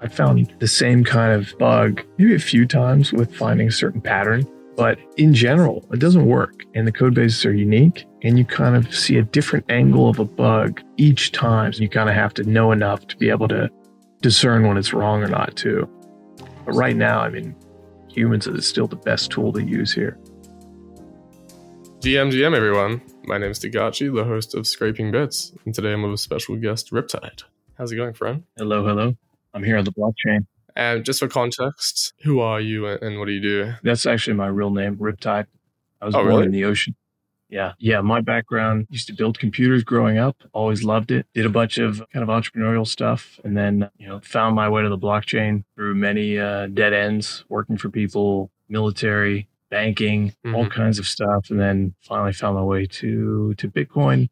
I found hmm. the same kind of bug maybe a few times with finding a certain pattern, but in general, it doesn't work. And the code bases are unique, and you kind of see a different angle of a bug each time. You kind of have to know enough to be able to discern when it's wrong or not, too. But right now, I mean, humans is still the best tool to use here. GM, GM, everyone. My name is DeGatchi, the host of Scraping Bits, and today I'm with a special guest, Riptide. How's it going, friend? Hello, hello. I'm here on the blockchain. And just for context, who are you and what do you do? That's actually my real name, Riptide. I was Oh, born really? in the ocean. Yeah. Yeah. My background used to build computers growing up, always loved it. Did a bunch of kind of entrepreneurial stuff and then, you know, found my way to the blockchain through many uh, dead ends, working for people, military, banking, all Mhm. kinds of stuff. And then finally found my way to, to Bitcoin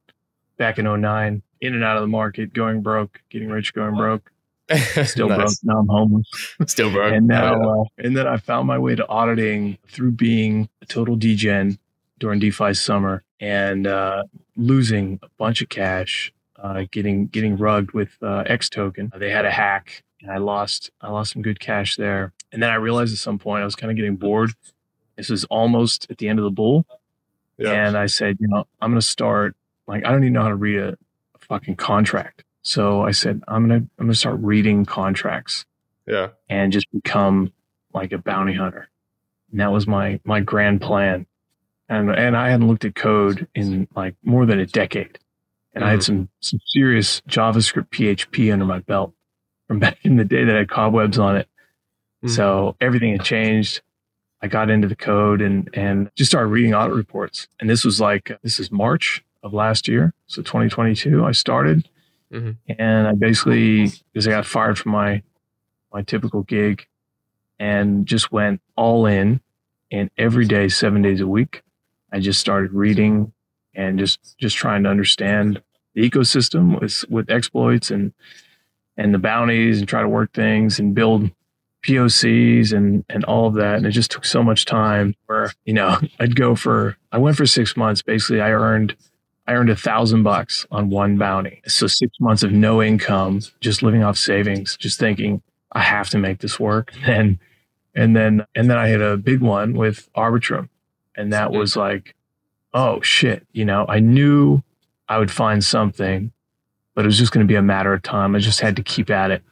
back in 09, in and out of the market, going broke, getting rich, going broke, still Nice. broke. Now I'm homeless Still broke. and now Oh, uh, and then I found my way to auditing through being a total degen during DeFi summer and uh, losing a bunch of cash, uh, getting getting rugged with uh, X token. They had a hack, and I lost I lost some good cash there. And then I realized at some point I was kind of getting bored. This was almost at the end of the bull, yeah. and I said, you know, I'm gonna start like I don't even know how to read a, a fucking contract. So I said, I'm gonna I'm gonna start reading contracts yeah. and just become like a bounty hunter. And that was my my grand plan. And and I hadn't looked at code in like more than a decade. And I had Mhm. some some serious JavaScript PHP under my belt from back in the day that had cobwebs on it. Mhm. So everything had changed. I got into the code and and just started reading audit reports. And this was like this is March of last year, so 2022. I started, Mhm. and I basically because I got fired from my my typical gig, and just went all in. And every day, seven days a week, I just started reading and just just trying to understand the ecosystem with with exploits and and the bounties and try to work things and build POCs and and all of that. And it just took so much time where, you know, I'd go for I went for six months. Basically I earned I earned a thousand bucks on one bounty. So six months of no income, just living off savings, just thinking I have to make this work. And and then and then I had a big one with Arbitrum. And that was like, oh shit, you know, I knew I would find something, but it was just going to be a matter of time. I just had to keep at it.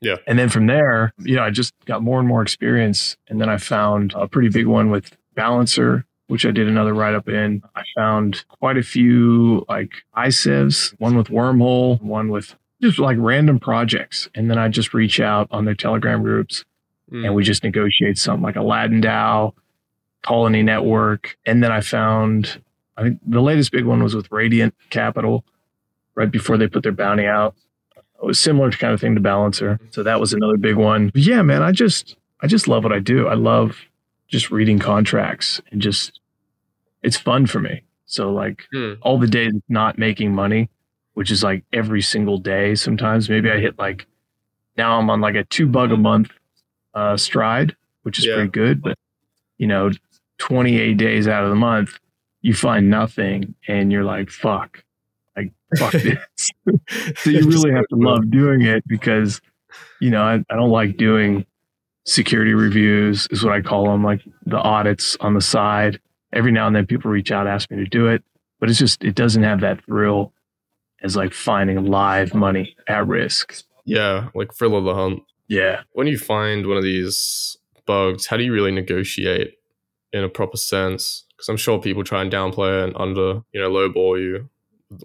Yeah. And then from there, you know, I just got more and more experience. And then I found a pretty big one with Balancer, which I did another write up in. I found quite a few like iCivs, one with Wormhole, one with just like random projects. And then I just reach out on their Telegram groups Mm. and we just negotiate something like Aladdin DAO, Colony Network. And then I found, I think the latest big one was with Radiant Capital right before they put their bounty out. It was similar to kind of thing to Balancer. So that was another big one. But yeah, man, I just, I just love what I do. I love just reading contracts and just, it's fun for me. So like Hmm. all the days not making money, which is like every single day. Sometimes maybe I hit like, now I'm on like a two bug a month uh, stride, which is Yeah. pretty good. But you know, 28 days out of the month, you find nothing, and you're like, "Fuck, like fuck this." so you really have to love doing it because, you know, I, I don't like doing security reviews, is what I call them, like the audits on the side. Every now and then, people reach out, ask me to do it, but it's just it doesn't have that thrill as like finding live money at risk. Yeah, like Frill of the Hunt. Yeah. When you find one of these bugs, how do you really negotiate in a proper sense? Because I'm sure people try and downplay and under, you know, lowball you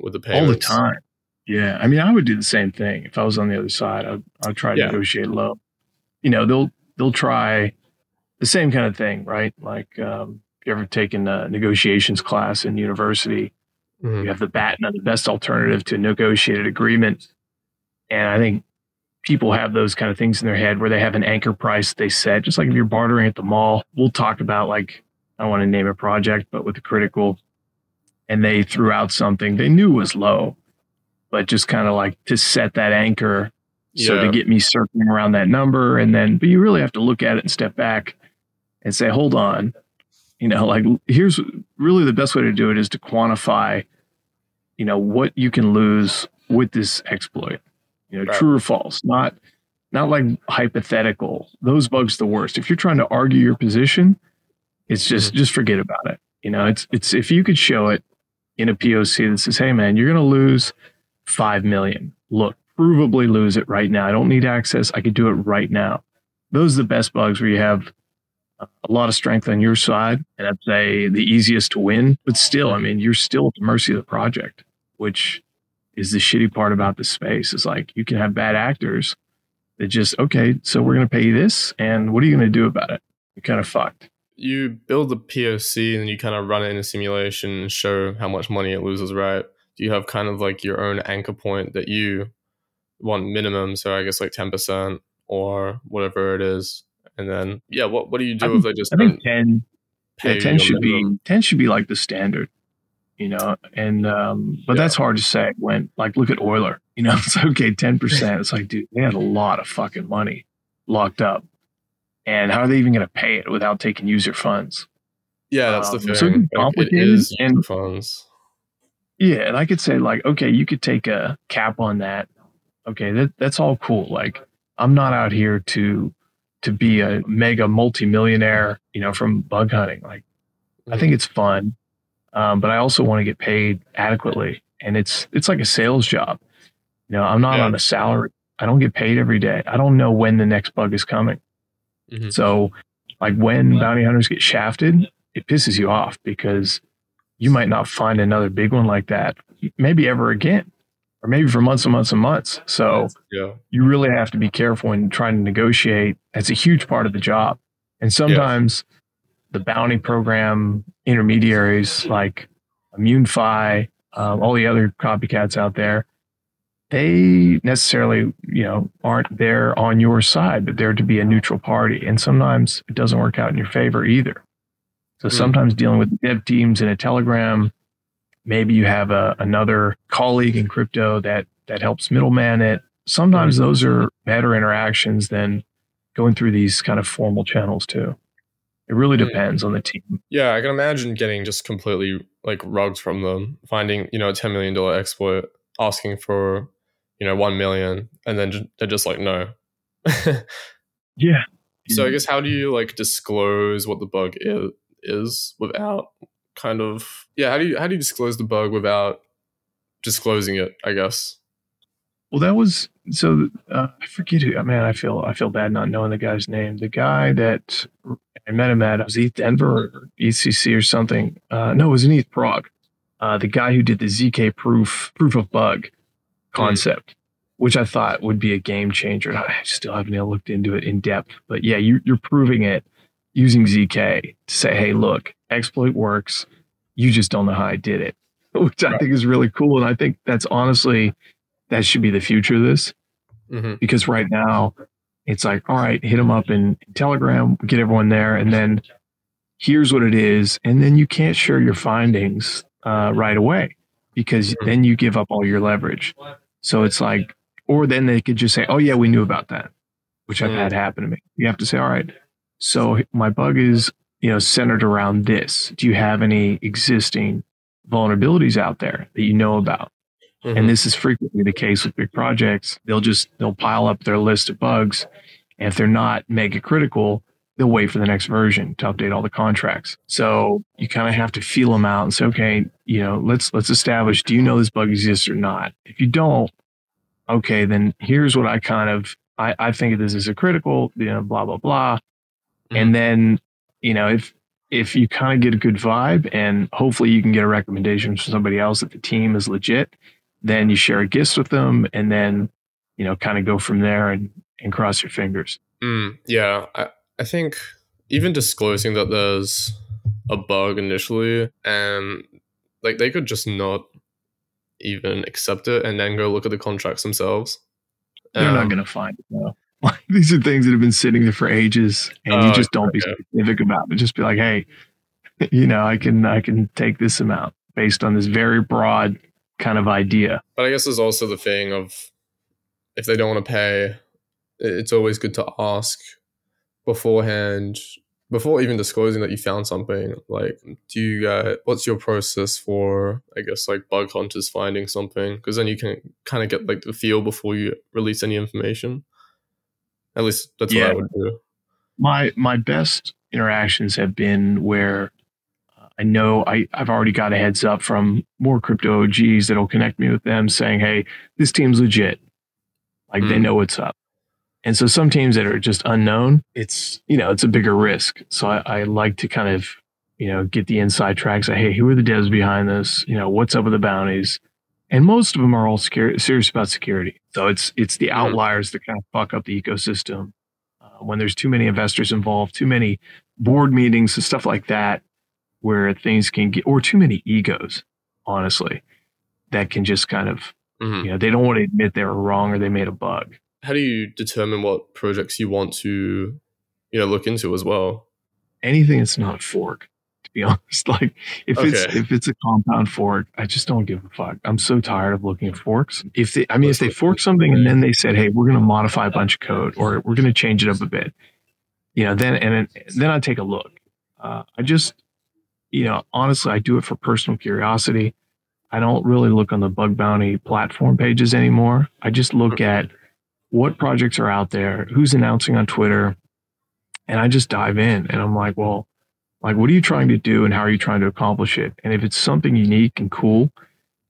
with the payments. all the time. Yeah, I mean, I would do the same thing if I was on the other side. I'd, I'd try to Yeah. negotiate low. You know, they'll they'll try the same kind of thing, right? Like um, if you ever taken a negotiations class in university, Mhm. you have the BATNA, the best alternative to a negotiated agreement. And I think people have those kind of things in their head where they have an anchor price they set. Just like if you're bartering at the mall, we'll talk about like I don't want to name a project, but with the critical, and they threw out something they knew was low, but just kind of like to set that anchor so Yeah. to get me circling around that number. And then, but you really have to look at it and step back and say, hold on, you know, like here's really the best way to do it is to quantify, you know, what you can lose with this exploit, you know, Right. true or false, not, not like hypothetical. Those bugs the worst. If you're trying to argue your position, it's just mm-hmm. just forget about it. You know, it's it's if you could show it in a POC that says, "Hey, man, you're going to lose five million. Look, provably lose it right now. I don't need access. I could do it right now." Those are the best bugs where you have uh, a lot of strength on your side, and I'd say the easiest to win. But still, I mean, you're still at the mercy of the project, which is the shitty part about the space. Is like you can have bad actors that just okay, so we're going to pay you this, and what are you going to do about it? You're kind of fucked. You build the POC and you kind of run it in a simulation and show how much money it loses, right? Do you have kind of like your own anchor point that you want minimum? So I guess like ten percent or whatever it is and then yeah, what what do you do if they just I think ten yeah, ten should minimum? be ten should be like the standard, you know. And um, but yeah. that's hard to say when like look at Euler, you know. It's okay, ten percent. It's like dude, they had a lot of fucking money locked up, and how are they even going to pay it without taking user funds? Yeah, that's um, the thing. So complicated it is and funds. Yeah, and I could say like, okay, you could take a cap on that. Okay, that that's all cool. Like, I'm not out here to to be a mega multimillionaire, you know, from bug hunting. Like, I think it's fun, um, but I also want to get paid adequately, and it's it's like a sales job. You know, I'm not yeah. on a salary. I don't get paid every day. I don't know when the next bug is coming. Mm-hmm. So, like when bounty hunters get shafted, it pisses you off because you might not find another big one like that maybe ever again or maybe for months and months and months. So yeah. you really have to be careful when trying to negotiate. That's a huge part of the job. And sometimes the bounty program intermediaries like ImmuneFi, um, all the other copycats out there, they necessarily, you know, aren't there on your side, but they're to be a neutral party. And sometimes it doesn't work out in your favor either. So mm sometimes dealing with dev teams in a Telegram Maybe you have a, another colleague in crypto that that helps middleman it. Sometimes mm-hmm. those are better interactions than going through these kind of formal channels too. It really depends on the team. Yeah, I can imagine getting just completely like rugs from them, finding you know a ten million dollar exploit, asking for you know one million, and then they're just like no. yeah. So I guess how do you like disclose what the bug is, is without kind of yeah how do you how do you disclose the bug without disclosing it i guess? Well that was so uh, i forget who man i feel i feel bad not knowing the guy's name. The guy that i met him at was ETH denver or ecc or something? Uh, no it was in ETH prague. Uh, the guy who did the zk proof proof of bug concept mm. which i thought would be a game changer. I still haven't looked into it in depth but yeah you, you're proving it using zk to say hey look exploit works. You just don't know how I did it, which I think is really cool. And I think that's honestly, that should be the future of this. Mm-hmm. Because right now, it's like, all right, hit them up in, Telegram, get everyone there, and then here's what it is. And then you can't share your findings uh, right away because mm-hmm. then you give up all your leverage. So it's like, or then they could just say, oh, yeah, we knew about that, which I've had mm. happen to me. You have to say, all right, so my bug is you know, centered around this? Do you have any existing vulnerabilities out there that you know about? Mm-hmm. And this is frequently the case with big projects. They'll just they'll pile up their list of bugs, and if they're not mega critical, they'll wait for the next version to update all the contracts. So you kind of have to feel them out and say, okay, you know, let's let's establish: do you know this bug exists or not? If you don't, okay, then here's what I kind of I, I think of this as a critical, you know, blah blah blah. Mm-hmm. And then you know, if if you kind of get a good vibe and hopefully you can get a recommendation from somebody else that the team is legit, then you share a gist with them and then, you know, kind of go from there and, and cross your fingers. Mm, yeah. I, I think even disclosing that there's a bug initially and like they could just not even accept it and then go look at the contracts themselves. They're um, not going to find it though. Like these are things that have been sitting there for ages, and oh, you just don't okay. be specific about it. Just be like, hey, you know, I can I can take this amount based on this very broad kind of idea. But I guess there's also the thing of if they don't want to pay, it's always good to ask beforehand before even disclosing that you found something like do you uh, what's your process for i guess like bug hunters finding something because then you can kind of get like the feel before you release any information At least that's Yeah. what I would do. my my best interactions have been where uh, I know I, I've already got a heads up from more crypto OGs that'll connect me with them saying, hey, this team's legit. Like they Mm. know what's up. And so some teams that are just unknown, it's you know, it's a bigger risk. So I, I like to kind of, you know, get the inside track, say, hey, who are the devs behind this? You know, what's up with the bounties? And most of them are all serious about security. So it's it's the Mhm. outliers that kind of fuck up the ecosystem uh, when there's too many investors involved, too many board meetings and stuff like that, where things can get, or too many egos, honestly, that can just kind of, Mhm. you know, they don't want to admit they were wrong or they made a bug. How do you determine what projects you want to, you know, look into as well? Anything that's not fork, to be honest, like if it's if it's a compound fork, I just don't give a fuck. I'm so tired of looking at forks. If they, I mean, if they fork something and then they said, hey, we're going to modify a bunch of code or we're going to change it up a bit, you know, then and then, then I take a look. Uh, I just, you know, honestly, I do it for personal curiosity. I don't really look on the bug bounty platform pages anymore. I just look at what projects are out there, who's announcing on Twitter, and I just dive in and I'm like, well, like, what are you trying to do and how are you trying to accomplish it? And if it's something unique and cool,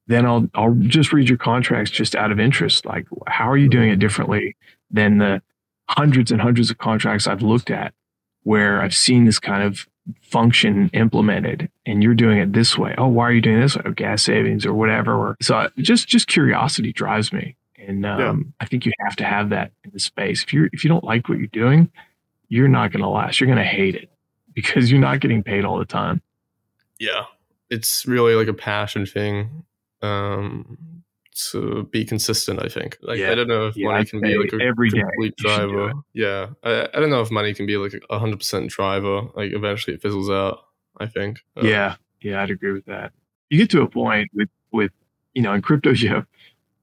then I'll I'll just read your contracts just out of interest. Like, how are you doing it differently than the hundreds and hundreds of contracts I've looked at where I've seen this kind of function implemented and you're doing it this way. Oh, why are you doing this? Oh, gas savings or whatever. Or so I- just just curiosity drives me. And um, Yeah. I think you have to have that in the space. If you if you don't like what you're doing, you're not going to last. You're going to hate it because you're not getting paid all the time. Yeah, it's really like a passion thing. Um, to be consistent, I think. Like Yeah. I don't know if Yeah, money I'd can be like a every day complete do driver. Yeah, I, I don't know if money can be like a hundred percent driver. Like eventually it fizzles out. I think. Uh, Yeah, yeah, I'd agree with that. You get to a point with with you know in crypto you have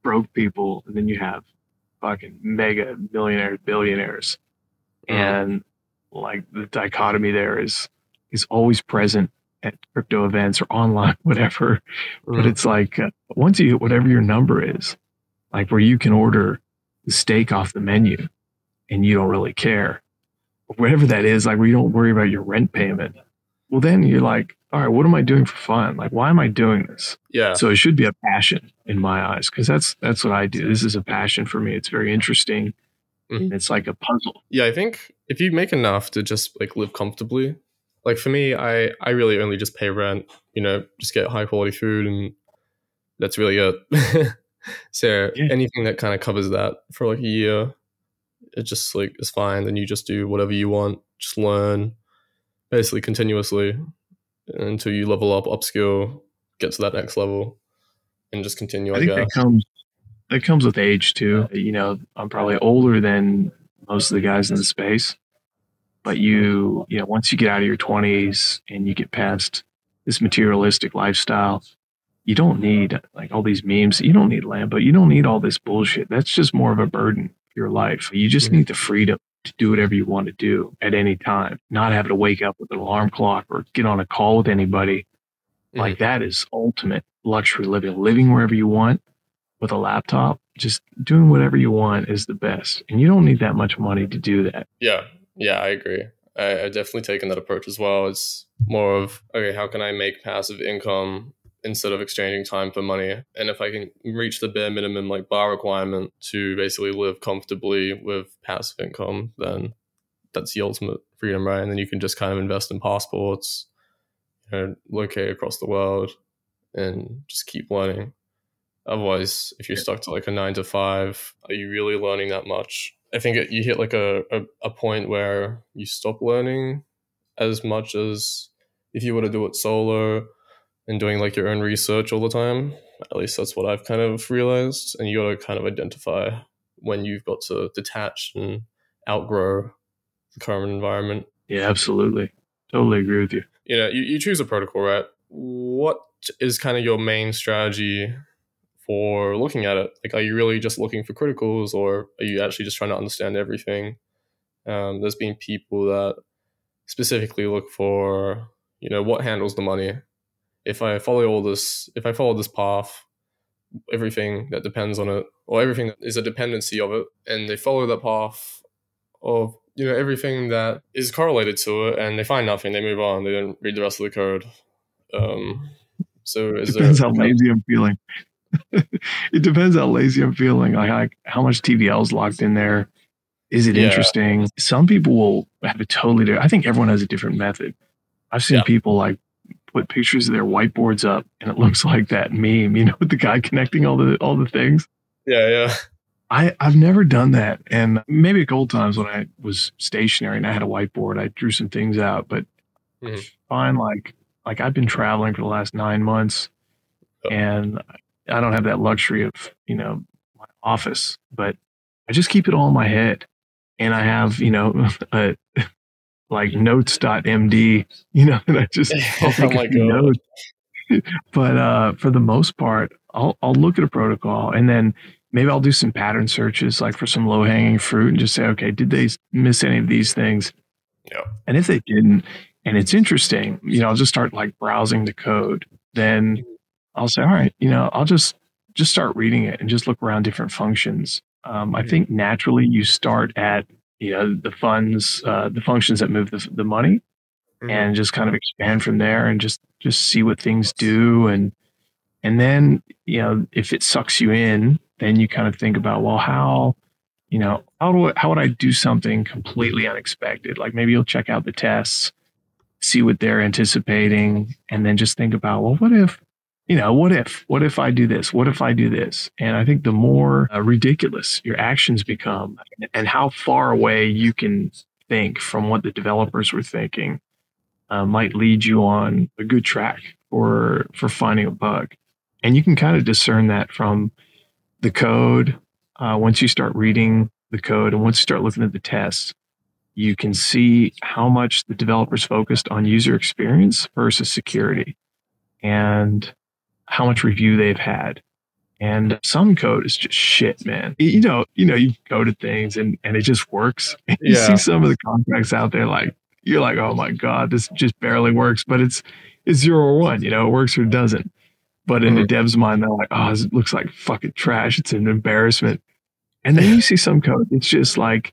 broke people and then you have fucking mega millionaires, billionaires, Mhm. and like the dichotomy there is is always present at crypto events or online, whatever. But it's like uh, once you hit whatever your number is, like where you can order the steak off the menu and you don't really care, whatever that is, like where you don't worry about your rent payment. Well, then you're like, all right, what am I doing for fun? Like, why am I doing this? yeah. So it should be a passion in my eyes because that's that's what I do. This is a passion for me. It's very interesting. Mhm. It's like a puzzle. yeah i think if you make enough to just like live comfortably like for me i i really only just pay rent you know just get high quality food and that's really it so Yeah. anything that kind of covers that for like a year it just like is fine then you just do whatever you want just learn basically continuously until you level up upskill get to that next level and just continue i, I think guess that comes that comes with age too. You know, I'm probably older than most of the guys in the space, but you, you know, once you get out of your 20s and you get past this materialistic lifestyle, you don't need like all these memes. You don't need Lambo. You don't need all this bullshit. That's just more of a burden for your life. You just need the freedom to do whatever you want to do at any time, not having to wake up with an alarm clock or get on a call with anybody like that is ultimate luxury living living wherever you want with a laptop just doing whatever you want is the best and you don't need that much money to do that Yeah, yeah, I agree. I, I've definitely taken that approach as well. It's more of okay, how can I make passive income instead of exchanging time for money? And if I can reach the bare minimum like bar requirement to basically live comfortably with passive income, then that's the ultimate freedom, right? And then you can just kind of invest in passports, you know, locate across the world, and just keep learning. Otherwise, if you're stuck to like a nine to five, are you really learning that much? I think it, you hit like a, a, a point where you stop learning as much as if you were to do it solo and doing like your own research all the time. At least that's what I've kind of realized. And you got to kind of identify when you've got to detach and outgrow the current environment. yeah absolutely totally agree with you You know, you, you choose a protocol, right? What is kind of your main strategy for looking at it? Like, are you really just looking for criticals, or are you actually just trying to understand everything? Um, there's been people that specifically look for, you know, what handles the money. If I follow all this, if I follow this path, everything that depends on it, or everything that is a dependency of it, and they follow that path of you know everything that is correlated to it, and they find nothing. They move on. They don't read the rest of the code. Um, so is depends there, how lazy I'm feeling. it depends how lazy I'm feeling. Like, like how much TVL is locked in there. Is it Yeah. interesting? Some people will have a totally different. I think everyone has a different method. I've seen Yeah. people like put pictures of their whiteboards up, and it looks like that meme, you know, with the guy connecting all the all the things. Yeah, yeah. I, I've never done that. And maybe a couple times when I was stationary and I had a whiteboard, I drew some things out. But Mhm. fine, like like I've been traveling for the last nine months Yep. and I don't have that luxury of, you know, my office, but I just keep it all in my head. And I have, you know, a like notes.md, you know, and I just I'll oh my god. notes. but uh, for the most part, I'll I'll look at a protocol and then maybe I'll do some pattern searches, like for some low hanging fruit, and just say, okay, did they miss any of these things? Yeah. And if they didn't, and it's interesting, you know, I'll just start like browsing the code. Then I'll say, all right, you know, I'll just just start reading it and just look around different functions. Um, I think naturally you start at you know the funds, uh, the functions that move the, the money, Mhm. and just kind of expand from there and just just see what things do and and then you know if it sucks you in then you kind of think about well how you know how do I, how would I do something completely unexpected like maybe you'll check out the tests see what they're anticipating and then just think about well what if you know what if what if I do this? What if I do this? And I think the more uh, ridiculous your actions become and how far away you can think from what the developers were thinking uh, might lead you on a good track for for finding a bug, and you can kind of discern that from the code. Uh, once you start reading the code and once you start looking at the tests, you can see how much the developers focused on user experience versus security, and how much review they've had. And some code is just shit, man. You know, you know, you coded things and and it just works. you Yeah. see some of the contracts out there, like you're like, oh my god, this just barely works. But it's it's zero or one. You know, it works or it doesn't. But in the dev's mind, they're like, oh, it looks like fucking trash. It's an embarrassment. And then you see some code. It's just like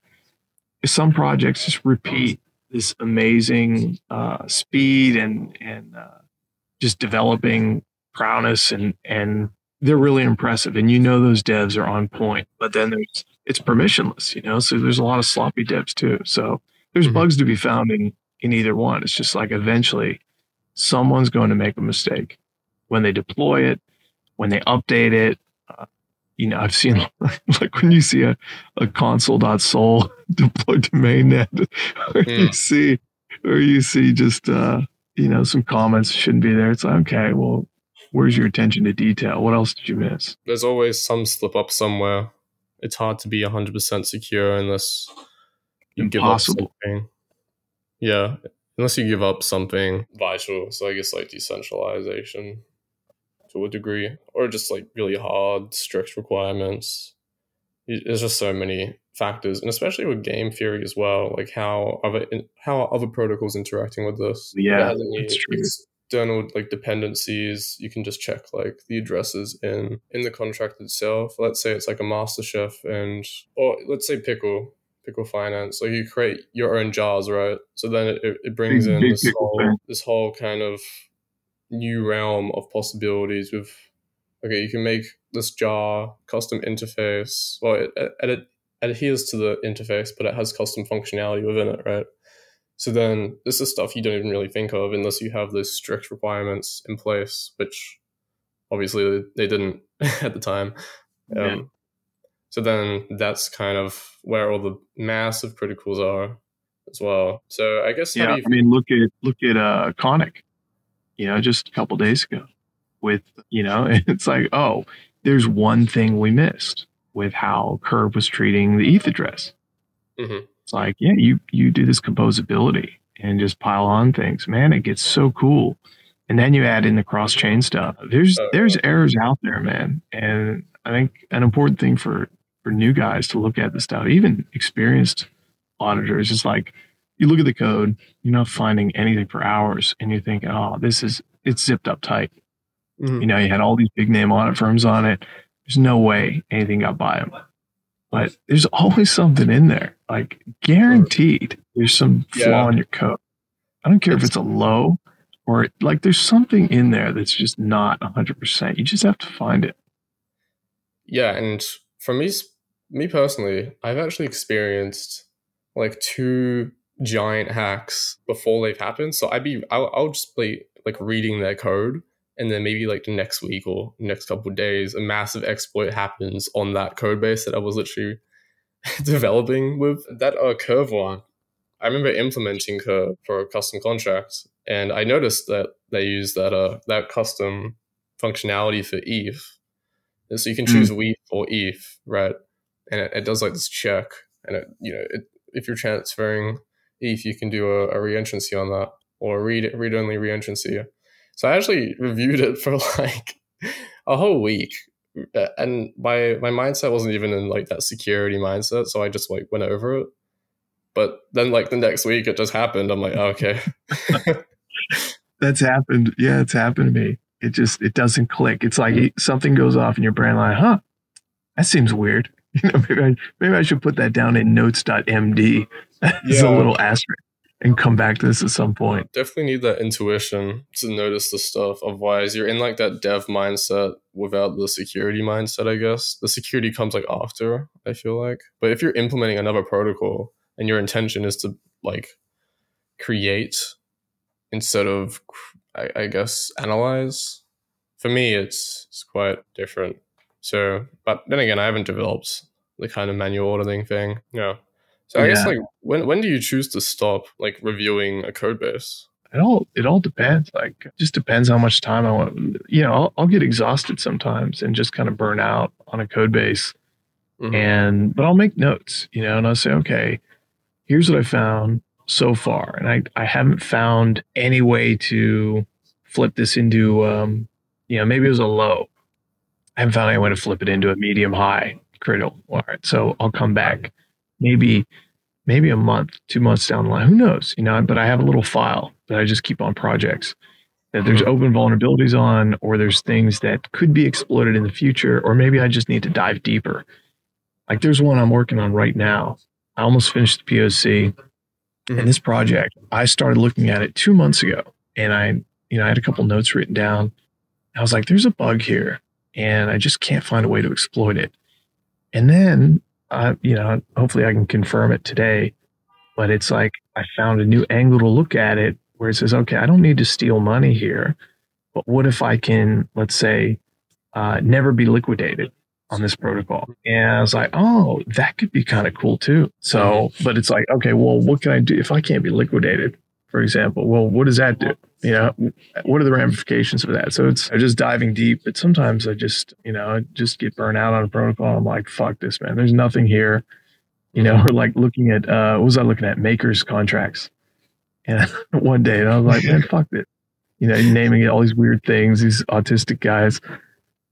some projects just repeat this amazing uh, speed and and uh, just developing prowess and and they're really impressive. And you know those devs are on point. But then there's it's permissionless, you know. So there's a lot of sloppy devs too. So there's Mhm. bugs to be found in in either one. It's just like eventually someone's going to make a mistake when they deploy it, when they update it. Uh, you know, I've seen like when you see a, a console.sol deployed to mainnet, or you Mm. see, or you see just uh, you know some comments shouldn't be there. It's like, okay, well, where's your attention to detail? What else did you miss? There's always some slip up somewhere. It's hard to be 100% secure unless you give up something. Yeah, unless you give up something vital. So I guess like decentralization to a degree, or just like really hard, strict requirements. There's just so many factors, and especially with game theory as well. Like how other how are other protocols interacting with this? It Yeah, has any external like dependencies you can just check like the addresses in in the contract itself. Let's say it's like a master chef and or let's say pickle pickle finance. Like you create your own jars right? So then it, it brings Big- in big this whole this whole kind of new realm of possibilities with okay you can make this jar custom interface. Well it, it, it adheres to the interface but it has custom functionality within it right so then this is stuff you don't even really think of unless you have those strict requirements in place, which obviously they didn't at the time. Um, So then that's kind of where all the massive criticals are as well. So I guess Yeah, you I mean, look at look at uh, Conic. You know, just a couple days ago, with you know, it's like, oh, there's one thing we missed with how Curve was treating the ETH address. Mhm. It's like, yeah, you you do this composability and just pile on things, man. It gets so cool, and then you add in the cross chain stuff. There's Oh, there's errors out there, man, and I think an important thing for for new guys to look at the stuff, even experienced auditors, is like you look at the code, you're not finding anything for hours, and you're thinking, oh, this is it's zipped up tight. Mhm. You know, you had all these big name audit firms on it. There's no way anything got by them. But there's always something in there. Like guaranteed, there's some flaw Yeah. in your code. I don't care if it's a low or like there's something in there that's just not 100%. You just have to find it. Yeah, and for me, me personally, I've actually experienced like two giant hacks before they've happened. So I'd be, I'll, I'll just be like reading their code, and then maybe like the next week or next couple of days, a massive exploit happens on that code base that I was literally developing with. That uh, Curve one, I remember implementing Curve for a custom contract, and I noticed that they use that uh that custom functionality for ETH. And So you can choose WETH or ETH, right? And it, it does like this check, and it you know it, if you're transferring ETH, you can do a, a reentrancy on that or read read only reentrancy. So I actually reviewed it for like a whole week, Uh, and my my mindset wasn't even in like that security mindset, so I just like went over it. But then like the next week, it just happened. I'm like, okay, That's happened. Yeah, it's happened to me. It just it doesn't click. It's like something goes off in your brain like, "Huh. That seems weird." You know, maybe I, maybe I should put that down in notes.md as Yeah. a little asterisk and come back to this at some point. definitely need that intuition to notice the stuff. Otherwise, you're in like that dev mindset without the security mindset, I guess. The security comes like after, I feel like. But if you're implementing another protocol and your intention is to like create instead of, I, I guess, analyze, for me, it's, it's quite different. So, but then again, I haven't developed the kind of manual auditing thing. Yeah. So I guess like when when do you choose to stop like reviewing a code base? It all it all depends. Like just depends how much time I want. You know, I'll, I'll get exhausted sometimes and just kind of burn out on a code base. Mhm. and but I'll make notes, you know, and I'll say, okay, here's what I found so far, and I I haven't found any way to flip this into, um, you know, maybe it was a low. I haven't found any way to flip it into a medium high critical. All right, so I'll come back, maybe maybe a month, two months down the line. Who knows, you know? But I have a little file that I just keep on projects that there's Mhm. open vulnerabilities on, or there's things that could be exploited in the future, or maybe I just need to dive deeper. Like there's one I'm working on right now. I almost finished the POC. Mhm. And this project, I started looking at it two months ago. And I, you know, I had a couple notes written down. I was like, there's a bug here. And I just can't find a way to exploit it. And then I, you know, hopefully I can confirm it today. But it's like I found a new angle to look at it where it says, okay, I don't need to steal money here. But what if I can, let's say, uh, never be liquidated? on this protocol. And I was like, oh, that could be kind of cool too. So, but it's like, okay, well, what can I do if I can't be liquidated, for example? Well, what does that do? You know, what are the ramifications of that? So it's I'm just diving deep, but sometimes I just, you know, I just get burnt out on a protocol. I'm like, fuck this, man. There's nothing here. You know, or like looking at, uh, what was I looking at? Makers contracts. And one day, and I was like, man, fuck it. You know, naming it all these weird things, these autistic guys.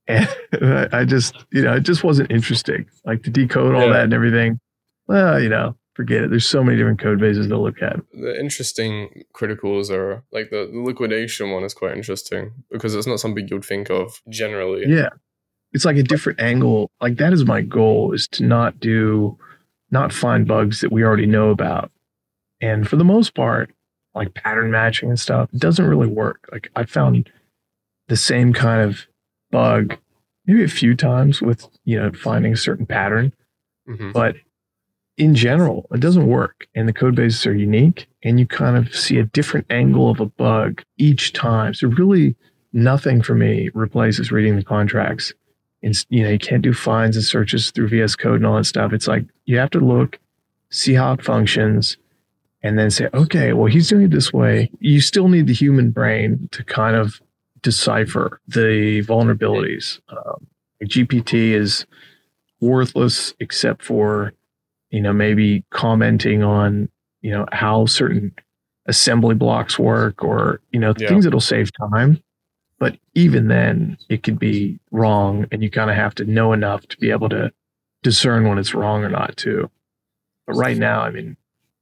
And I I just, you know, it just wasn't interesting. Like to decode all Yeah. that and everything. Well, you know, forget it. There's so many different code bases to look at. The interesting criticals are like the, the liquidation one is quite interesting because it's not something you'd think of generally. Yeah. It's like a different angle. Like that is my goal is to not do, not find bugs that we already know about. And for the most part, like pattern matching and stuff, it doesn't really work. Like I found the same kind of bug maybe a few times with, you know, finding a certain pattern. Mhm. but in general, it doesn't work. And the code bases are unique, and you kind of see a different angle of a bug each time. So really, nothing for me replaces reading the contracts. And you know, you can't do finds and searches through VS Code and all that stuff. It's like you have to look, see how it functions, and then say, okay, well, he's doing it this way. You still need the human brain to kind of decipher the vulnerabilities. Um, GPT is worthless except for you know maybe commenting on you know how certain assembly blocks work or you know Yeah. things that'll save time but even then it could be wrong and you kind of have to know enough to be able to discern when it's wrong or not too but right now i mean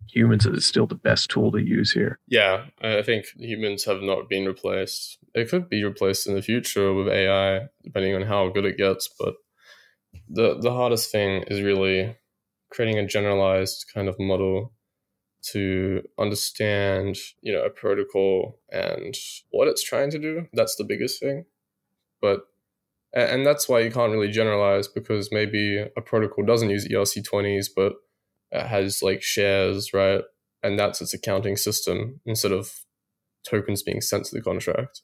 humans is still the best tool to use here Yeah, I I think humans have not been replaced. It could be replaced in the future with AI, depending on how good it gets. But the the hardest thing is really creating a generalized kind of model to understand, you know, a protocol and what it's trying to do. That's the biggest thing. But and that's why you can't really generalize because maybe a protocol doesn't use ERC20s, but it has like shares, right? And that's its accounting system instead of tokens being sent to the contract.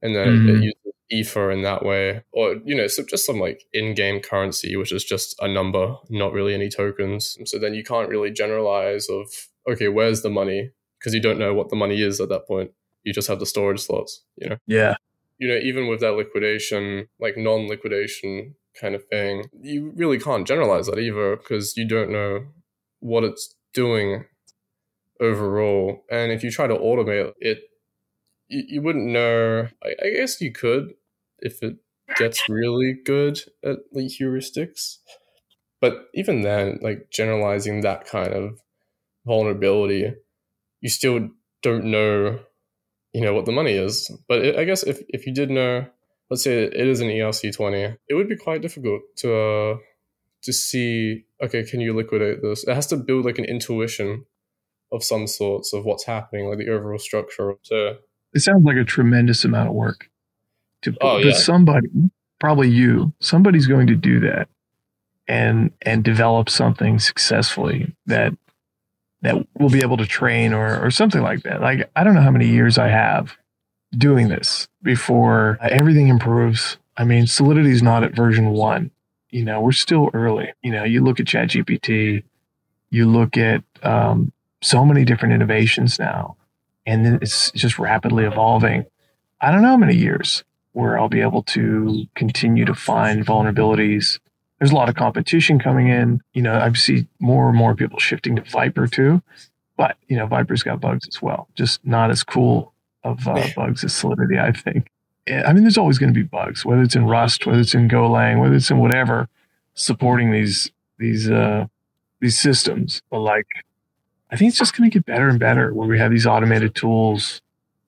And then mm-hmm. it, uses ether in that way or you know so just some like in-game currency which is just a number not really any tokens. So then you can't really generalize of okay where's the money? Because you don't know what the money is at that point. You just have the storage slots you know? Yeah. You know even with that liquidation like non-liquidation kind of thing you really can't generalize that either because you don't know what it's doing overall. And if you try to automate it you, wouldn't know. I guess you could if it gets really good at like heuristics. But even then, like generalizing that kind of vulnerability, you still don't know, you know, what the money is. But it, I guess if, if you did know, let's say it is an ERC20, it would be quite difficult to uh, to see, okay, can you liquidate this? It has to build like an intuition of some sorts of what's happening, like the overall structure. So it sounds like a tremendous amount of work to oh, yeah. somebody, probably you, somebody's going to do that and and develop something successfully that that will be able to train or or something like that. Like I don't know how many years I have doing this before everything improves. I mean, Solidity is not at version one. You know, we're still early. You know, you look at ChatGPT, you look at um, so many different innovations now, and it's just rapidly evolving. I don't know how many years where I'll be able to continue to find vulnerabilities. There's a lot of competition coming in. You know, I see more and more people shifting to Vyper too, but you know, Vyper's got bugs as well, just not as cool of uh, bugs as Solidity, I think. I mean, there's always going to be bugs, whether it's in Rust, whether it's in Golang, whether it's in whatever, supporting these these uh, these systems. But like, I think it's just going to get better and better where we have these automated tools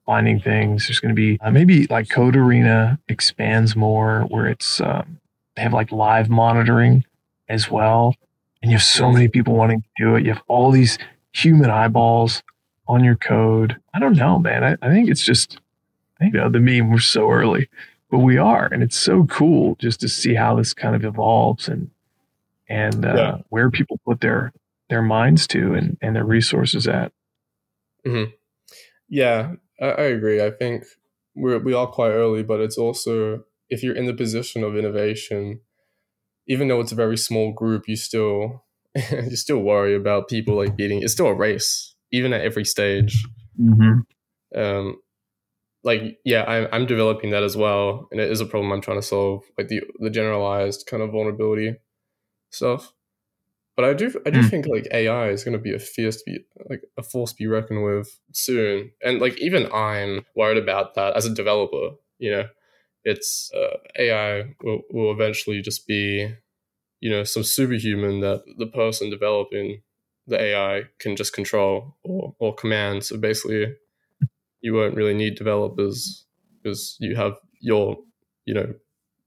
finding things. There's going to be uh, maybe like Code4rena expands more where it's um, they have like live monitoring as well. And you have so many people wanting to do it. You have all these human eyeballs on your code. I don't know, man. I, I think it's just, I you know, the meme, we're so early, but we are. And it's so cool just to see how this kind of evolves and, and uh, yeah. where people put their, their minds to and, and their resources at. Mm-hmm. Yeah, I, I agree. I think we're we are quite early, but it's also if you're in the position of innovation, even though it's a very small group, you still you still worry about people like beating. It's still a race, even at every stage. Mm-hmm. Um, like yeah, I'm I'm developing that as well, and it is a problem I'm trying to solve, like the the generalized kind of vulnerability stuff. But I do I do mm. think like AI is going to be a fierce be like a force to be reckoned with soon, and like even I'm worried about that as a developer. You know, it's uh, AI will will eventually just be, you know, some superhuman that the person developing the AI can just control or or command. So basically, you won't really need developers because you have your you know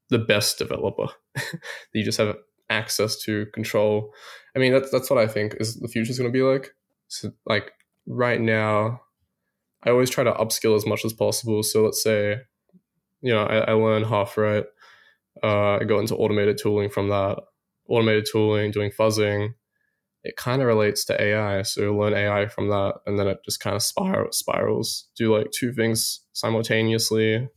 the best developer. you just have access to control. I mean, that's that's what I think is the future is going to be like. So, like right now, I always try to upskill as much as possible. So let's say, you know, I, I learn Huff right. Uh, I go into automated tooling from that. Automated tooling, doing fuzzing, it kind of relates to AI. So learn AI from that, and then it just kind of spiral, spirals. Do like two things simultaneously,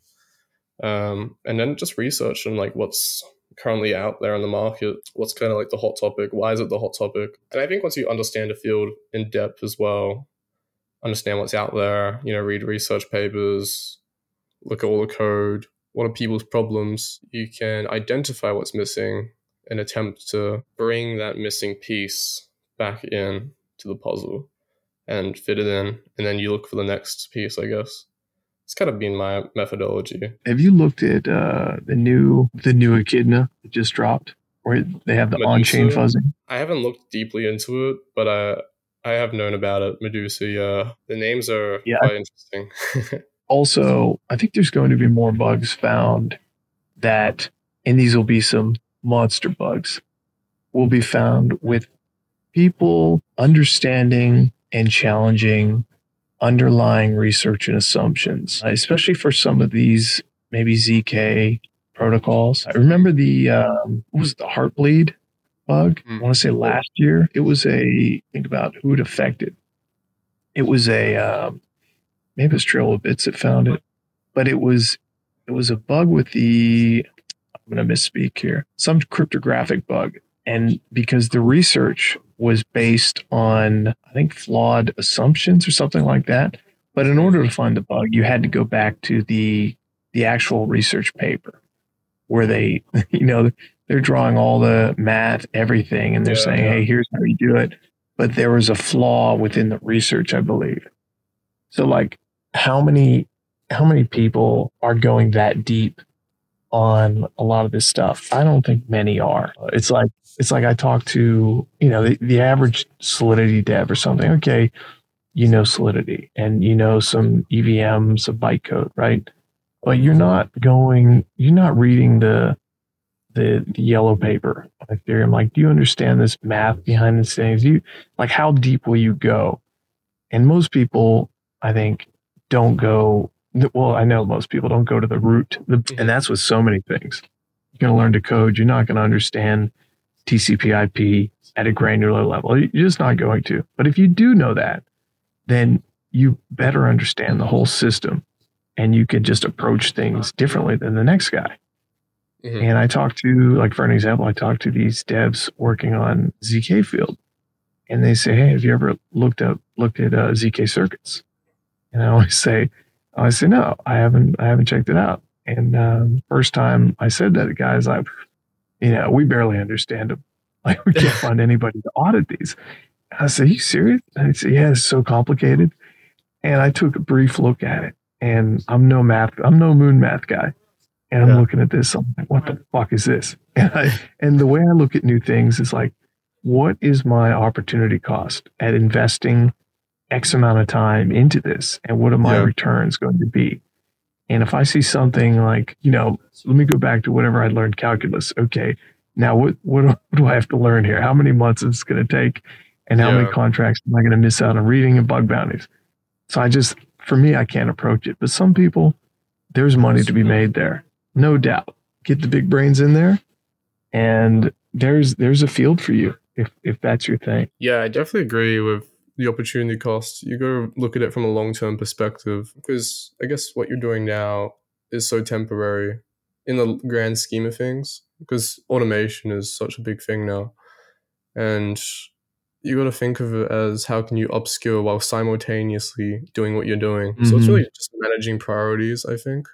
um, and then just research and like what's currently out there in the market? What's kind of like the hot topic? Why is it the hot topic? And I think once you understand a field in depth as well, understand what's out there, you know, read research papers, look at all the code, what are people's problems, you can identify what's missing and attempt to bring that missing piece back in to the puzzle and fit it in. And then you look for the next piece, I guess it's kind of been my methodology. Have you looked at uh, the new the new echidna that just dropped, where they have the on chain fuzzing? I haven't looked deeply into it, but I I have known about it. Medusa, yeah, the names are yeah. quite interesting. also, I think there's going to be more bugs found that, and these will be some monster bugs will be found with people understanding and challenging underlying research and assumptions, especially for some of these maybe ZK protocols. I remember the um, what was the heartbleed bug? Mm. I want to say last year. It was a think about who it affected. It was a um, maybe it was Bits that found it, but it was it was a bug with the I'm going to misspeak here some cryptographic bug, and because the research was based on I think flawed assumptions or something like that. But in order to find the bug, you had to go back to the the actual research paper where they, you know, they're drawing all the math, everything, and they're Yeah, saying, yeah. "Hey, here's how you do it." But there was a flaw within the research, I believe. So, like, how many how many people are going that deep on a lot of this stuff? I don't think many are. It's like it's like I talk to you know the, the average Solidity dev or something. Okay, you know Solidity and you know some EVM, some bytecode, right? But you're not going, you're not reading the the, the yellow paper on Ethereum. Like, do you understand this math behind the scenes? Do you like how deep will you go? And most people, I think, don't go. Well, I know most people don't go to the root, the, and that's with so many things. You're going to learn to code. You're not going to understand TCP/IP at a granular level. You're just not going to. But if you do know that, then you better understand the whole system, and you can just approach things differently than the next guy. Mhm. And I talked to, like, for an example, I talked to these devs working on ZK field, and they say, "Hey, have you ever looked up looked at uh, ZK circuits?" And I always say, "I say no, I haven't. I haven't checked it out." And um, first time I said that, guys like, you know, we barely understand them. Like, we can't find anybody to audit these. I said, "You serious?" And I said, "Yeah, it's so complicated." And I took a brief look at it, and I'm no math. I'm no moon math guy. And I'm Yeah. looking at this. I'm like, what the fuck is this? And I, and the way I look at new things is like, what is my opportunity cost at investing X amount of time into this? And what are my Yeah. returns going to be? And if I see something like, you know, let me go back to whatever I learned calculus. Okay. Now what, what, do- I have to learn here? How many months is it going to take? And how many contracts am I going to miss out on reading and bug bounties? So I just, for me, I can't approach it. But some people, there's money to be made there, no doubt. Get the big brains in there, and there's there's a field for you if if that's your thing. Yeah, I definitely agree with the opportunity cost. You got to look at it from a long term perspective because I guess what you're doing now is so temporary in the grand scheme of things because automation is such a big thing now. And you got to think of it as how can you upskill while simultaneously doing what you're doing. So it's Mhm. really just managing priorities, I think.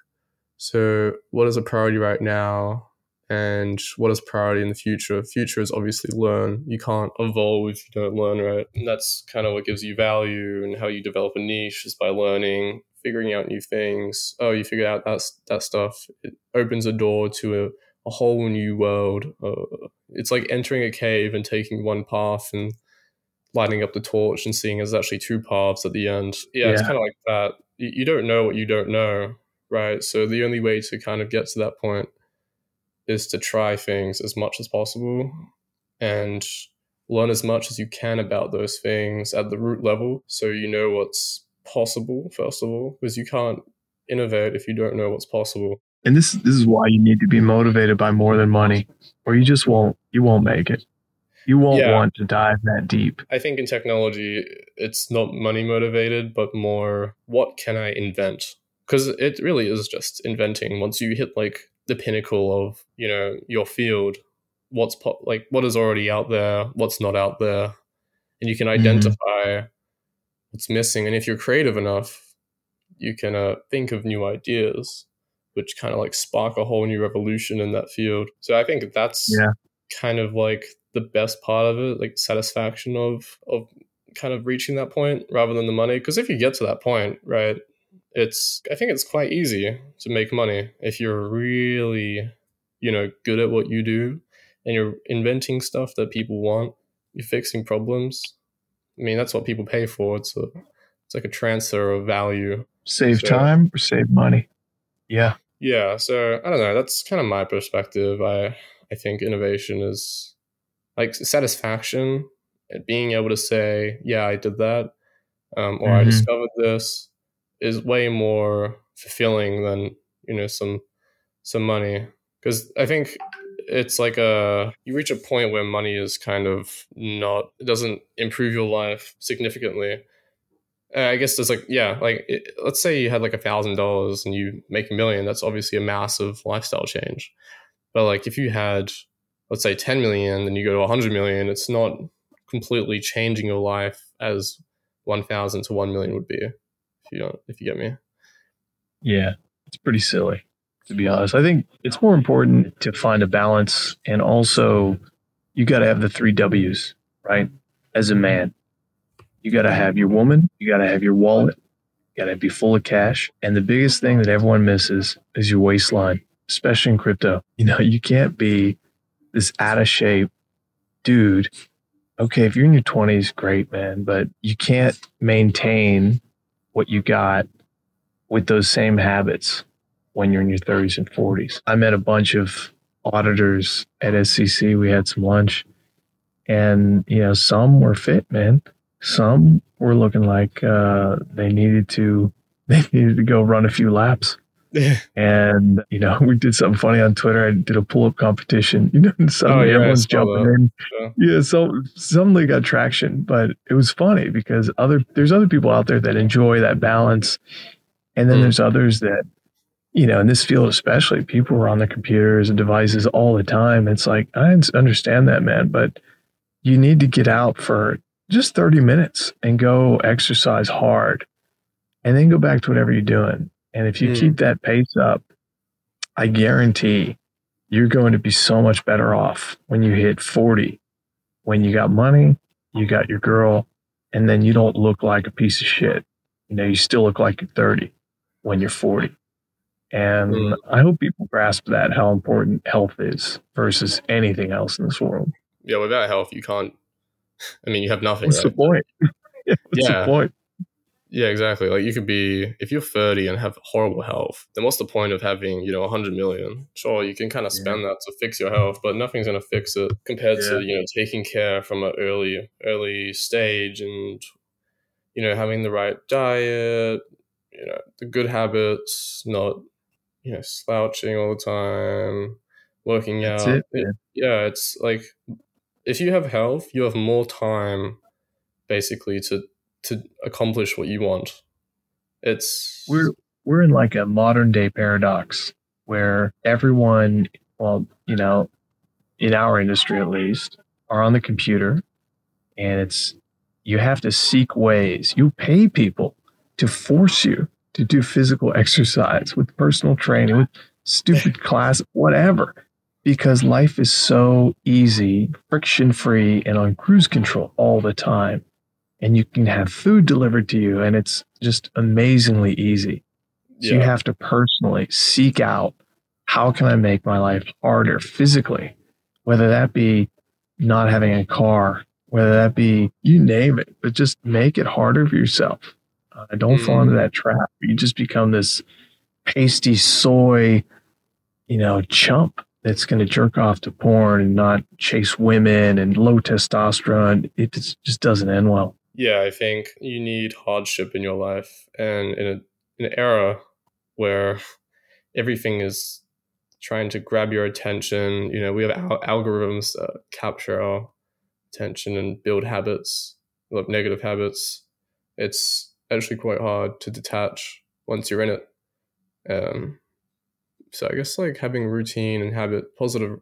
So, what is a priority right now? And what is priority in the future. Future is obviously learn. You can't evolve if you don't learn, right? And that's kind of what gives you value and how you develop a niche is by learning, figuring out new things. Oh, you figured out that that stuff. It opens a door to a, a whole new world. Uh, it's like entering a cave and taking one path and lighting up the torch and seeing there's actually two paths at the end. Yeah, it's kind of like that. You don't know what you don't know, right? So the only way to kind of get to that point is to try things as much as possible and learn as much as you can about those things at the root level so you know what's possible first of all because you can't innovate if you don't know what's possible And this this is why you need to be motivated by more than money, or you just won't you won't make it. You won't Yeah. want to dive that deep. i think in technology it's not money motivated but more what can i invent because it really is just inventing once you hit like the pinnacle of you know your field what's po- like what is already out there what's not out there and you can Mhm. identify what's missing and if you're creative enough you can uh, think of new ideas which kind of like spark a whole new revolution in that field so i think that's Yeah. kind of like the best part of it like satisfaction of of kind of reaching that point rather than the money because if you get to that point right it's i think it's quite easy to make money if you're really you know good at what you do and you're inventing stuff that people want. You're fixing problems. I mean that's what people pay for. It's a it's like a transfer of value. Save So- time or save money. Yeah. yeah so i don't know. That's kind of my perspective. I I think innovation is like satisfaction at being able to say, yeah, I did that, um, or mm-hmm. I discovered this is way more fulfilling than, you know, some, some money. Cause I think it's like a, you reach a point where money is kind of not, it doesn't improve your life significantly. Uh, I guess there's like, yeah, like it, let's say you had like a thousand dollars and you make a million. That's obviously a massive lifestyle change. But like if you had, let's say 10 million, then you go to 100 million, it's not completely changing your life as 1000 to 1 million would be you don't if you get me. Yeah it's pretty silly to be honest. I think it's more important to find a balance and also you got to have the three w's right? As a man you got to have your woman you got to have your wallet you got to be full of cash and the biggest thing that everyone misses is your waistline especially in crypto. You know you can't be this out of shape dude. Okay, if you're in your 20s, great, man, but you can't maintain what you got with those same habits when you're in your 30s and 40s. I met a bunch of auditors at EthCC. We had some lunch, and you know, some were fit, man. Some were looking like uh, they needed to they needed to go run a few laps. and you know, we did something funny on Twitter. I did a pull-up competition. You know, and suddenly oh, yeah, everyone's jumping in. Yeah. yeah, so suddenly got traction, but it was funny because other there's other people out there that enjoy that balance, and then mm. there's others that, you know, in this field especially, people are on their computers and devices all the time. It's like I understand that, man, but you need to get out for just 30 minutes and go exercise hard, and then go back to whatever you're doing and if you mm. keep that pace up, I guarantee you're going to be so much better off when you hit 40. When you got money, you got your girl, and then you don't look like a piece of shit. You know, you still look like you're 30 when you're 40. And mm. I hope people grasp that how important health is versus anything else in this world. Yeah, without health, you can't. I mean, you have nothing. What's right? the point? What's yeah. the point? Yeah, exactly. Like you could be if you're 30 and have horrible health, then what's the point of having, you know, 100 million? Sure, you can kind of spend yeah. that to fix your health, but nothing's going to fix it compared yeah. to, you know, taking care from an early early stage and you know, having the right diet, you know, the good habits, not you know, slouching all the time, working That's out. It, it, yeah, it's like if you have health, you have more time basically to to accomplish what you want. It's we're we're in like a modern day paradox where everyone, well, you know, in our industry at least, are on the computer and it's you have to seek ways. You pay people to force you to do physical exercise with personal training, with stupid class, whatever, because life is so easy, friction free, and on cruise control all the time and you can have food delivered to you and it's just amazingly easy. So yeah. you have to personally seek out how can I make my life harder physically, whether that be not having a car, whether that be you name it, but just make it harder for yourself. Uh, don't mm. fall into mm. that trap. You just become this pasty soy, you know, chump that's going to jerk off to porn and not chase women and low testosterone. It just doesn't end well yeah, I think you need hardship in your life, and in, a, an era where everything is trying to grab your attention, you know, we have al- algorithms that capture our attention and build habits, like negative habits. It's actually quite hard to detach once you're in it. Um, so I guess like having routine and habit, positive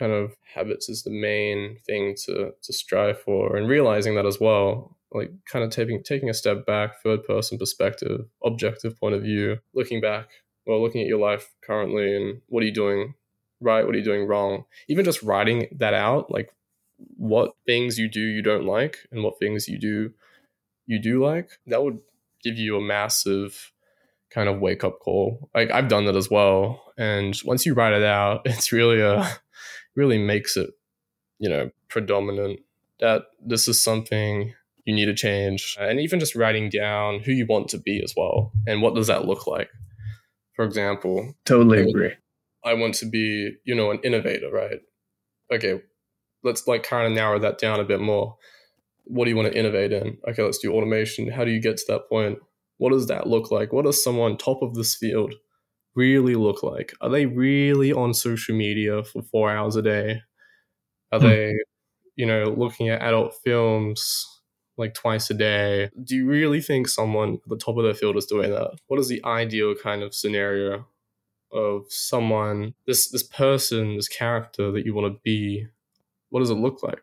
kind of habits is the main thing to to strive for, and realizing that as well like kind of taking taking a step back, third person perspective, objective point of view, looking back, well, looking at your life currently and what are you doing right, what are you doing wrong? Even just writing that out, like what things you do you don't like and what things you do you do like, that would give you a massive kind of wake up call. Like I've done that as well. And once you write it out, it's really a really makes it, you know, predominant that this is something you need to change, and even just writing down who you want to be as well, and what does that look like. For example, totally agree. I want to be, you know, an innovator, right? Okay, let's like kind of narrow that down a bit more. What do you want to innovate in? Okay, let's do automation. How do you get to that point? What does that look like? What does someone top of this field really look like? Are they really on social media for four hours a day? Are hmm. they, you know, looking at adult films like twice a day? Do you really think someone at the top of their field is doing that? What is the ideal kind of scenario of someone, this this person, this character that you want to be? What does it look like?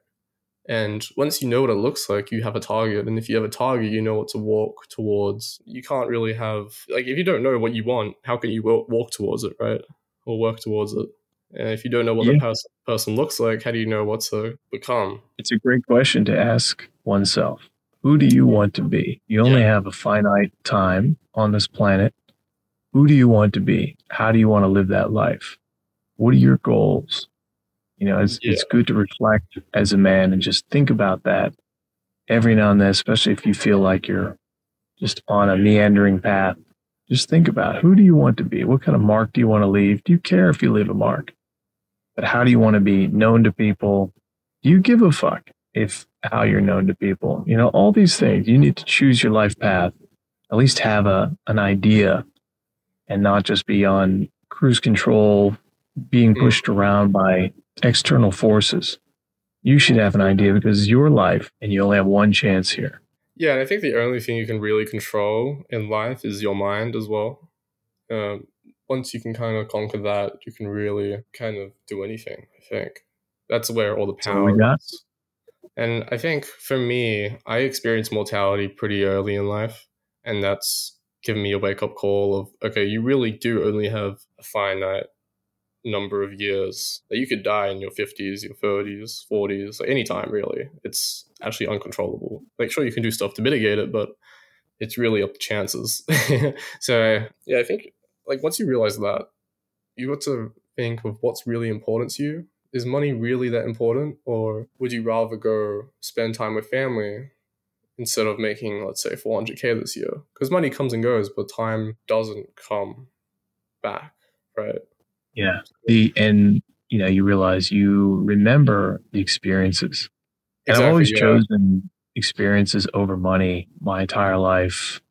And once you know what it looks like, you have a target. And if you have a target, you know what to walk towards. You can't really have, like, if you don't know what you want, how can you walk towards it, right? Or work towards it? And if you don't know what yeah. the pers- person looks like, how do you know what to become? It's a great question to ask oneself. Who do you want to be? You only yeah. have a finite time on this planet. Who do you want to be? How do you want to live that life? What are your goals? You know, it's, yeah. it's good to reflect as a man and just think about that every now and then, especially if you feel like you're just on a meandering path. Just think about who do you want to be? What kind of mark do you want to leave? Do you care if you leave a mark? But how do you want to be known to people? Do you give a fuck if how you're known to people? You know, all these things. You need to choose your life path. At least have a an idea and not just be on cruise control, being hmm. pushed around by external forces. You should have an idea because it's your life and you only have one chance here. Yeah, and I think the only thing you can really control in life is your mind as well. Um, once you can kind of conquer that, you can really kind of do anything. I think that's where all the power is. And I think for me, I experienced mortality pretty early in life, and that's given me a wake up call of okay, you really do only have a finite number of years that you could die in your 50s your 30s 40s like anytime really it's actually uncontrollable like sure you can do stuff to mitigate it but it's really up to chances so yeah i think like once you realize that you got to think of what's really important to you is money really that important or would you rather go spend time with family instead of making let's say 400k this year because money comes and goes but time doesn't come back right yeah. The and you know, you realize you remember the experiences. And exactly, I've always yeah. chosen experiences over money my entire life.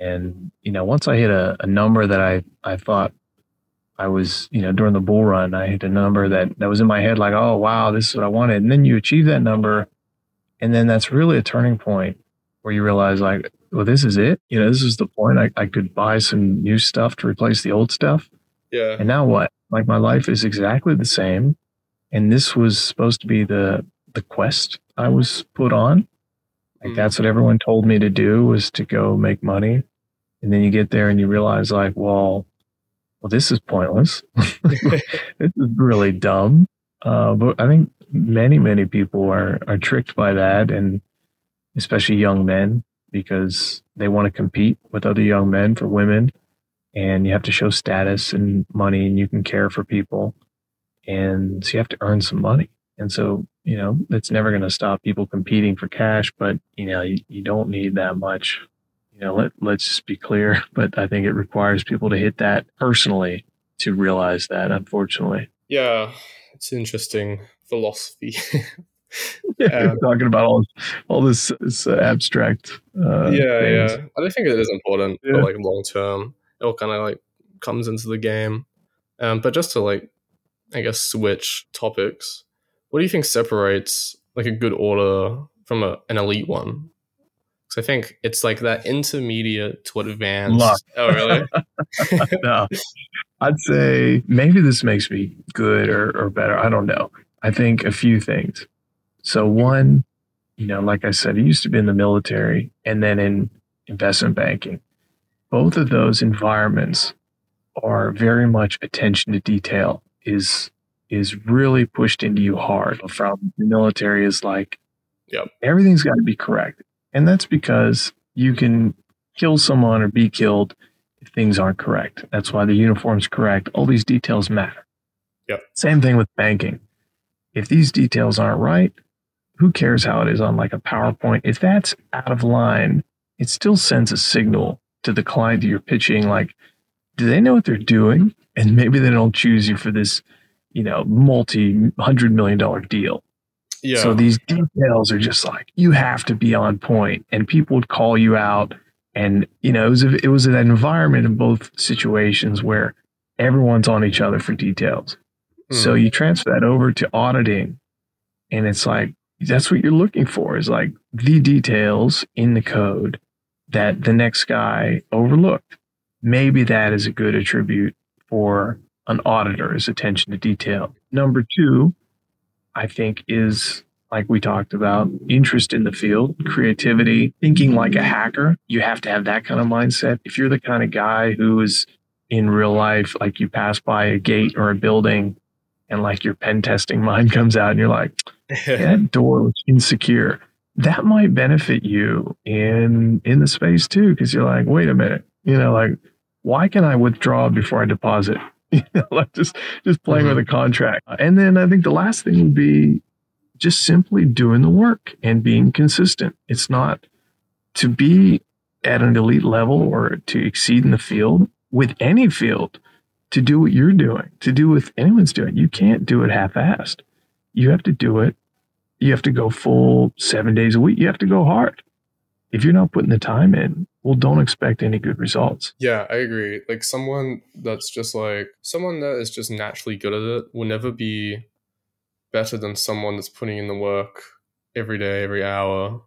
And, you know, once I hit a, a number that I, I thought I was, you know, during the bull run, I hit a number that, that was in my head like, oh, wow, this is what I wanted. And then you achieve that number. And then that's really a turning point where you realize, like, well, this is it. You know, this is the point. I, I could buy some new stuff to replace the old stuff. Yeah. And now what? Like my life is exactly the same. And this was supposed to be the the quest I was put on. Like mm. that's what everyone told me to do was to go make money. And then you get there and you realize like, well, well, this is pointless. this is really dumb. Uh, but I think many, many people are, are tricked by that and especially young men because they want to compete with other young men for women and you have to show status and money and you can care for people and so you have to earn some money and so you know it's never going to stop people competing for cash but you know you, you don't need that much you know let, let's just be clear but i think it requires people to hit that personally to realize that unfortunately yeah it's interesting philosophy yeah, um, talking about all all this, this uh, abstract. Uh, yeah, things. yeah. I don't think it is important yeah. for like long term it all kind of like comes into the game. Um, but just to like, I guess, switch topics, what do you think separates like a good order from a, an elite one? Because I think it's like that intermediate to advanced. Luck. Oh, really? no. I'd say maybe this makes me good or, or better. I don't know. I think a few things. So, one, you know, like I said, I used to be in the military and then in investment banking both of those environments are very much attention to detail is is really pushed into you hard from the military is like yep. everything's got to be correct and that's because you can kill someone or be killed if things aren't correct. That's why the uniform's correct. All these details matter. Yep. same thing with banking. If these details aren't right who cares how it is on like a powerpoint? If that's out of line it still sends a signal to the client that you're pitching like do they know what they're doing? And maybe they don't choose you for this, you know, multi hundred million dollar deal. Yeah. So these details are just like you have to be on point, and people would call you out, and you know it was a, it was an environment in both situations where everyone's on each other for details. So Mm. you transfer that over to auditing, and it's like that's what you're looking for is like the details in the code that the next guy overlooked. Maybe that is a good attribute for an auditor's attention to detail. Number two, I think is like we talked about interest in the field, creativity, thinking like a hacker. You have to have that kind of mindset. If you're the kind of guy who is in real life, like you pass by a gate or a building and like your pen testing mind comes out and you're like, that door was insecure. That might benefit you in in the space too, because you're like, wait a minute, you know, like why can I withdraw before I deposit? You know, like just just playing with a mm-hmm. contract. And then I think the last thing would be just simply doing the work and being consistent. It's not to be at an elite level or to exceed in the field with any field to do what you're doing, to do what anyone's doing. You can't do it half-assed. You have to do it. You have to go full seven days a week. You have to go hard. If you're not putting the time in, well, don't expect any good results. Yeah, I agree. Like someone that's just like someone that is just naturally good at it will never be better than someone that's putting in the work every day, every hour,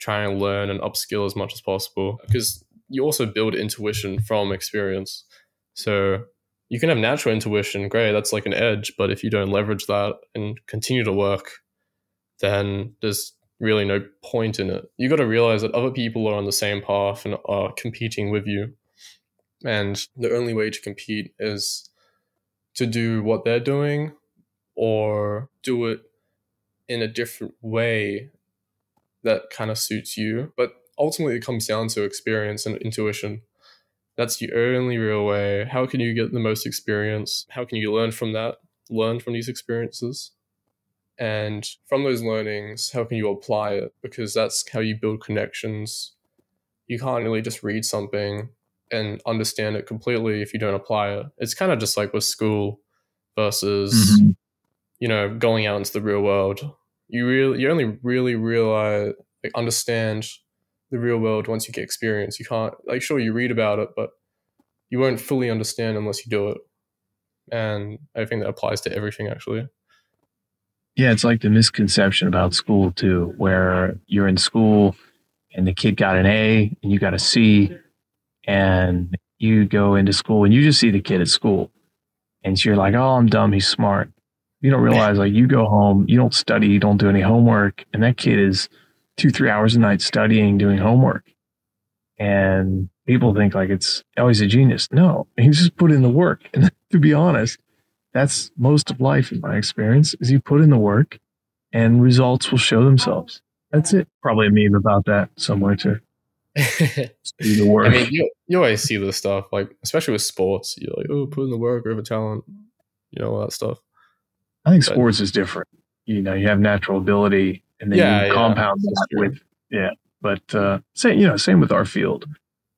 trying to learn and upskill as much as possible. Because you also build intuition from experience. So you can have natural intuition, great, that's like an edge. But if you don't leverage that and continue to work, then there's really no point in it. You got to realize that other people are on the same path and are competing with you. And the only way to compete is to do what they're doing or do it in a different way that kind of suits you. But ultimately, it comes down to experience and intuition. That's the only real way. How can you get the most experience? How can you learn from that? Learn from these experiences? And from those learnings, how can you apply it? Because that's how you build connections. You can't really just read something and understand it completely if you don't apply it. It's kind of just like with school versus, Mhm. you know, going out into the real world. You really, you only really realize, like, understand the real world once you get experience. You can't, like, sure, you read about it, but you won't fully understand unless you do it. And I think that applies to everything, actually. Yeah, it's like the misconception about school too, where you're in school and the kid got an A and you got a C, and you go into school and you just see the kid at school, and so you're like, "Oh, I'm dumb. He's smart." You don't realize like you go home, you don't study, you don't do any homework, and that kid is two, three hours a night studying, doing homework, and people think like it's oh, always a genius. No, he just put in the work, and to be honest that's most of life in my experience is you put in the work and results will show themselves. That's it. Probably a meme about that somewhere too. Do the work. I mean, you, you always see this stuff, like especially with sports. You're like, oh, put in the work over talent, you know, all that stuff. i think but- sports is different. You know you have natural ability and then Yeah, you compound that's that with yeah. But uh same you know same with our field.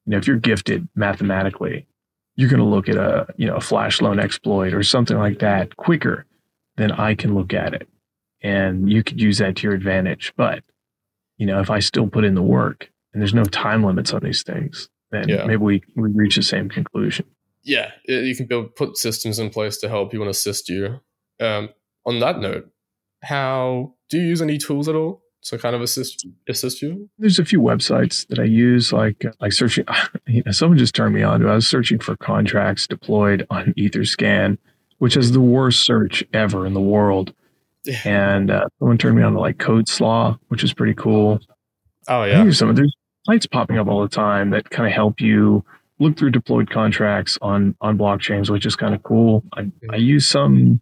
You know if you're gifted mathematically you're going to look at a you know a flash loan exploit or something like that quicker than i can look at it and you could use that to your advantage but you know if i still put in the work and there's no time limits on these things then Yeah. maybe we, we reach the same conclusion Yeah, you can build put systems in place to help you and assist you. Um, on that note, how do you use any tools at all to kind of assist assist you? there's a few websites that I use, like like searching. You know, someone just turned me on to. I was searching for contracts deployed on EtherScan, which is the worst search ever in the world. And uh, someone turned me on to like CodeSlaw, which is pretty cool. Oh yeah, there's some there's sites popping up all the time that kind of help you look through deployed contracts on on blockchains, which is kind of cool. I, I use some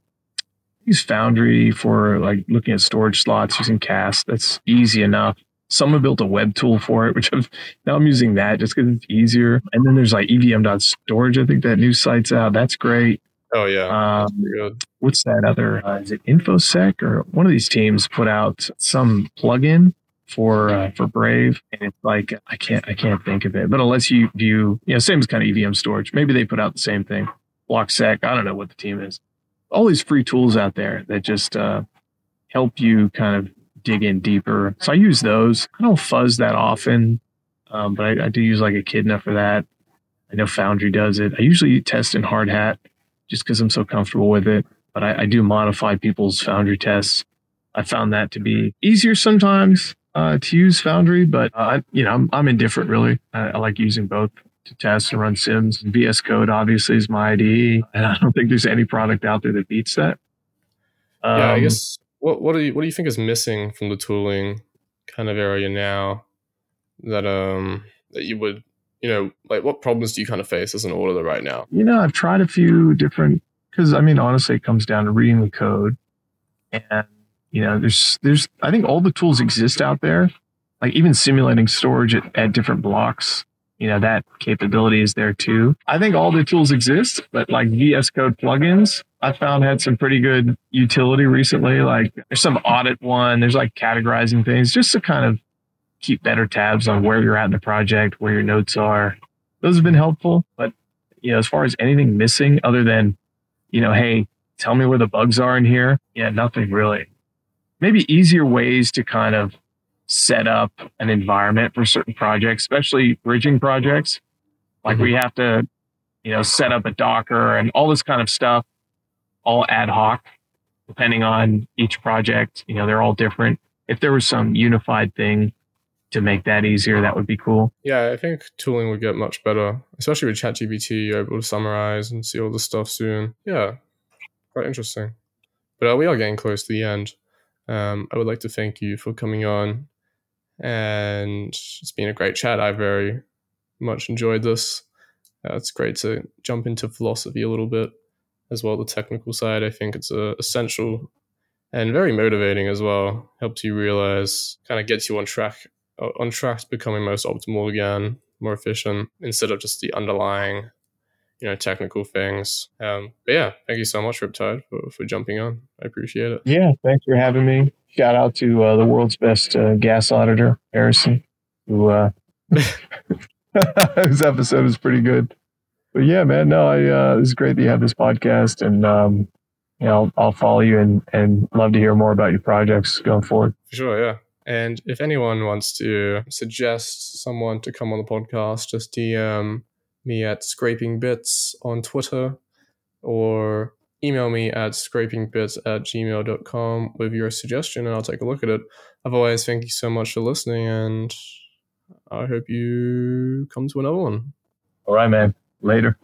use Foundry for like looking at storage slots using Cast. That's easy enough. Someone built a web tool for it, which I've now I'm using that just because it's easier. And then there's like EVM.storage. I think that new site's out. That's great. oh yeah, Um, good. what's that other? Uh, is it InfoSec or one of these teams put out some plugin for uh, for Brave, and it's like I can't I can't think of it, but it lets you view you know same as kind of EVM storage. Maybe they put out the same thing. Blocksec. I don't know what the team is. All these free tools out there that just uh, help you kind of dig in deeper. So I use those. I don't fuzz that often, um, but I, I, do use like Echidna for that. I know Foundry does it. I usually test in Hardhat just because I'm so comfortable with it. But I, I, do modify people's Foundry tests. I found that to be easier sometimes uh, to use Foundry, but uh, you know I'm, I'm indifferent really. I, I like using both to test and run sims. VS Code obviously is my IDE, and I don't think there's any product out there that beats that. Um, yeah, I um, guess what what do you what do you think is missing from the tooling kind of area now that um that you would you know like what problems do you kind of face as an auditor right now? You know, I've tried a few different because I mean honestly, it comes down to reading the code, and you know, there's there's I think all the tools exist out there, like even simulating storage at, at different blocks you know that capability is there too. I think all the tools exist, but like VS Code plugins, I found had some pretty good utility recently. Like there's some audit one, there's like categorizing things just to kind of keep better tabs on where you're at in the project, where your notes are. Those have been helpful, but you know, as far as anything missing other than, you know, hey, tell me where the bugs are in here. Yeah, nothing really. Maybe easier ways to kind of set up an environment for certain projects, especially bridging projects. Like we mm-hmm. have to, you know, set up a Docker and all this kind of stuff, all ad hoc, depending on each project. You know, they're all different. If there was some unified thing to make that easier, that would be cool. Yeah, I think tooling would get much better, especially with ChatGPT. You're able to summarize and see all the stuff soon. Yeah, quite interesting. But uh, we are getting close to the end. Um, I would like to thank you for coming on and it's been a great chat. I very much enjoyed this. Uh, it's great to jump into philosophy a little bit as well. The technical side, I think it's uh, essential and very motivating as well. Helps you realize, kind of gets you on track, uh, on track to becoming most optimal again, more efficient instead of just the underlying, you know, technical things. Um, but yeah, thank you so much, Riptide, for, for jumping on. I appreciate it. Yeah, thanks for having me shout out to uh, the world's best uh, gas auditor, Harrison, who uh, his episode is pretty good. But yeah, man, no, I uh, it's great that you have this podcast, and um, you know, I'll, I'll follow you and and love to hear more about your projects going forward. For sure, yeah. And if anyone wants to suggest someone to come on the podcast, just DM me at Scraping Bits on Twitter or email me at scrapingbits at gmail.com with your suggestion and I'll take a look at it. Otherwise, thank you so much for listening and I hope you come to another one. All right, man. Later.